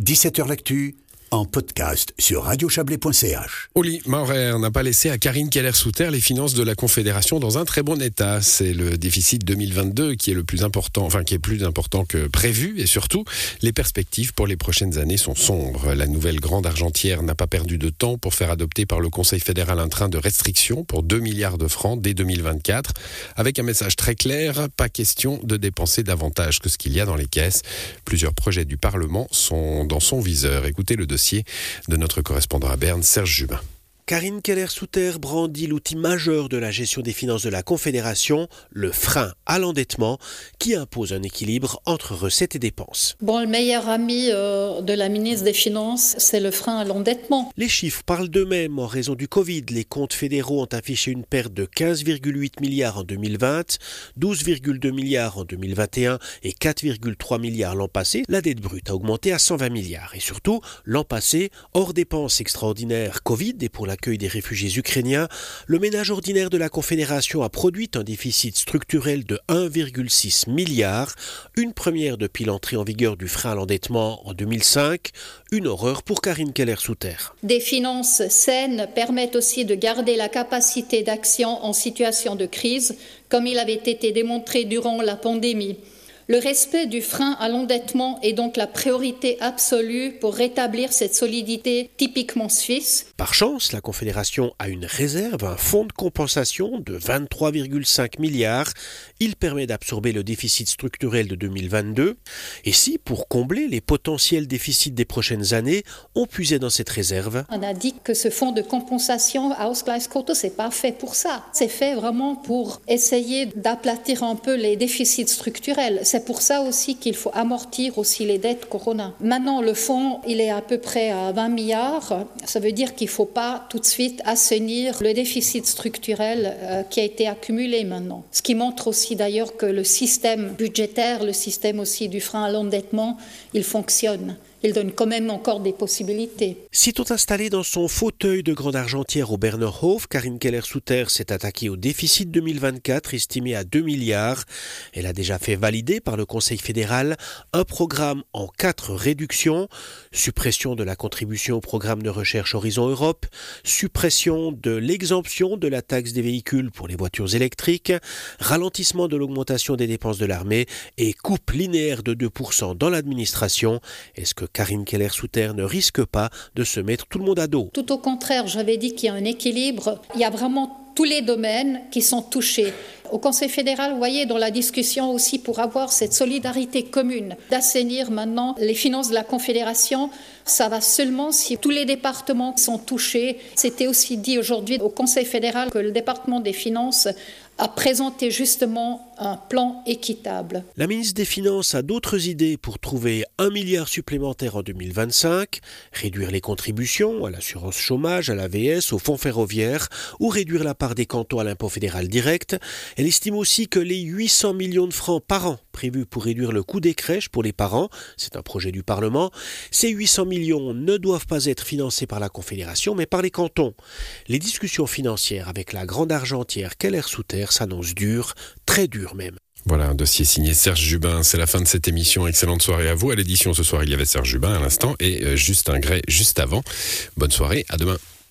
17h L'actu en podcast sur radiochablais.ch. Oli Maurer n'a pas laissé à Karine Keller-Souter les finances de la Confédération dans un très bon état. C'est le déficit 2022 qui est le plus important, enfin qui est plus important que prévu et surtout les perspectives pour les prochaines années sont sombres. La nouvelle grande argentière n'a pas perdu de temps pour faire adopter par le Conseil fédéral un train de restriction pour 2 milliards de francs dès 2024 avec un message très clair, pas question de dépenser davantage que ce qu'il y a dans les caisses. Plusieurs projets du Parlement sont dans son viseur. Écoutez le dossier de notre correspondant à Berne, Serge Jubin. Karine Keller-Souter brandit l'outil majeur de la gestion des finances de la Confédération, le frein à l'endettement, qui impose un équilibre entre recettes et dépenses. Bon, le meilleur ami euh, de la ministre des Finances, c'est le frein à l'endettement. Les chiffres parlent d'eux-mêmes. En raison du Covid, les comptes fédéraux ont affiché une perte de 15,8 milliards en 2020, 12,2 milliards en 2021 et 4,3 milliards l'an passé. La dette brute a augmenté à 120 milliards. Et surtout, l'an passé, hors dépenses extraordinaires Covid et pour la l'accueil des réfugiés ukrainiens, le ménage ordinaire de la Confédération a produit un déficit structurel de 1,6 milliard, une première depuis l'entrée en vigueur du frein à l'endettement en 2005, une horreur pour Karine Keller-Souter. Des finances saines permettent aussi de garder la capacité d'action en situation de crise, comme il avait été démontré durant la pandémie. Le respect du frein à l'endettement est donc la priorité absolue pour rétablir cette solidité typiquement suisse. Par chance, la Confédération a une réserve, un fonds de compensation de 23,5 milliards. Il permet d'absorber le déficit structurel de 2022. Et si, pour combler les potentiels déficits des prochaines années, on puisait dans cette réserve? On a dit que ce fonds de compensation Ausgleichskonto, c'est pas fait pour ça. C'est fait vraiment pour essayer d'aplatir un peu les déficits structurels c'est pour ça aussi qu'il faut amortir aussi les dettes Corona. Maintenant, le fonds, il est à peu près à 20 milliards. Ça veut dire qu'il ne faut pas tout de suite assainir le déficit structurel euh, qui a été accumulé maintenant. Ce qui montre aussi d'ailleurs que le système budgétaire, le système aussi du frein à l'endettement, il fonctionne il donne quand même encore des possibilités. Sitôt installée dans son fauteuil de grande argentière au Bernerhof, Karine Keller-Souter s'est attaquée au déficit 2024 estimé à 2 milliards. Elle a déjà fait valider par le Conseil fédéral un programme en quatre réductions. Suppression de la contribution au programme de recherche Horizon Europe, suppression de l'exemption de la taxe des véhicules pour les voitures électriques, ralentissement de l'augmentation des dépenses de l'armée et coupe linéaire de 2% dans l'administration. Est-ce que Karine Keller-Souter ne risque pas de se mettre tout le monde à dos. Tout au contraire, j'avais dit qu'il y a un équilibre. Il y a vraiment tous les domaines qui sont touchés. Au Conseil fédéral, vous voyez, dans la discussion aussi pour avoir cette solidarité commune, d'assainir maintenant les finances de la Confédération, ça va seulement si tous les départements sont touchés. C'était aussi dit aujourd'hui au Conseil fédéral que le département des finances a présenté justement un plan équitable. La ministre des Finances a d'autres idées pour trouver un milliard supplémentaire en 2025, réduire les contributions à l'assurance chômage, à l'AVS, au fonds ferroviaire ou réduire la part des cantons à l'impôt fédéral direct. Elle estime aussi que les 800 millions de francs par an prévus pour réduire le coût des crèches pour les parents, c'est un projet du Parlement, ces 800 millions ne doivent pas être financés par la Confédération mais par les cantons. Les discussions financières avec la grande argentière Keller-Souter s'annonce dur, très dur même. Voilà, un dossier signé Serge Jubin. C'est la fin de cette émission. Excellente soirée à vous. À l'édition ce soir, il y avait Serge Jubin à l'instant et euh, juste un gré juste avant. Bonne soirée, à demain.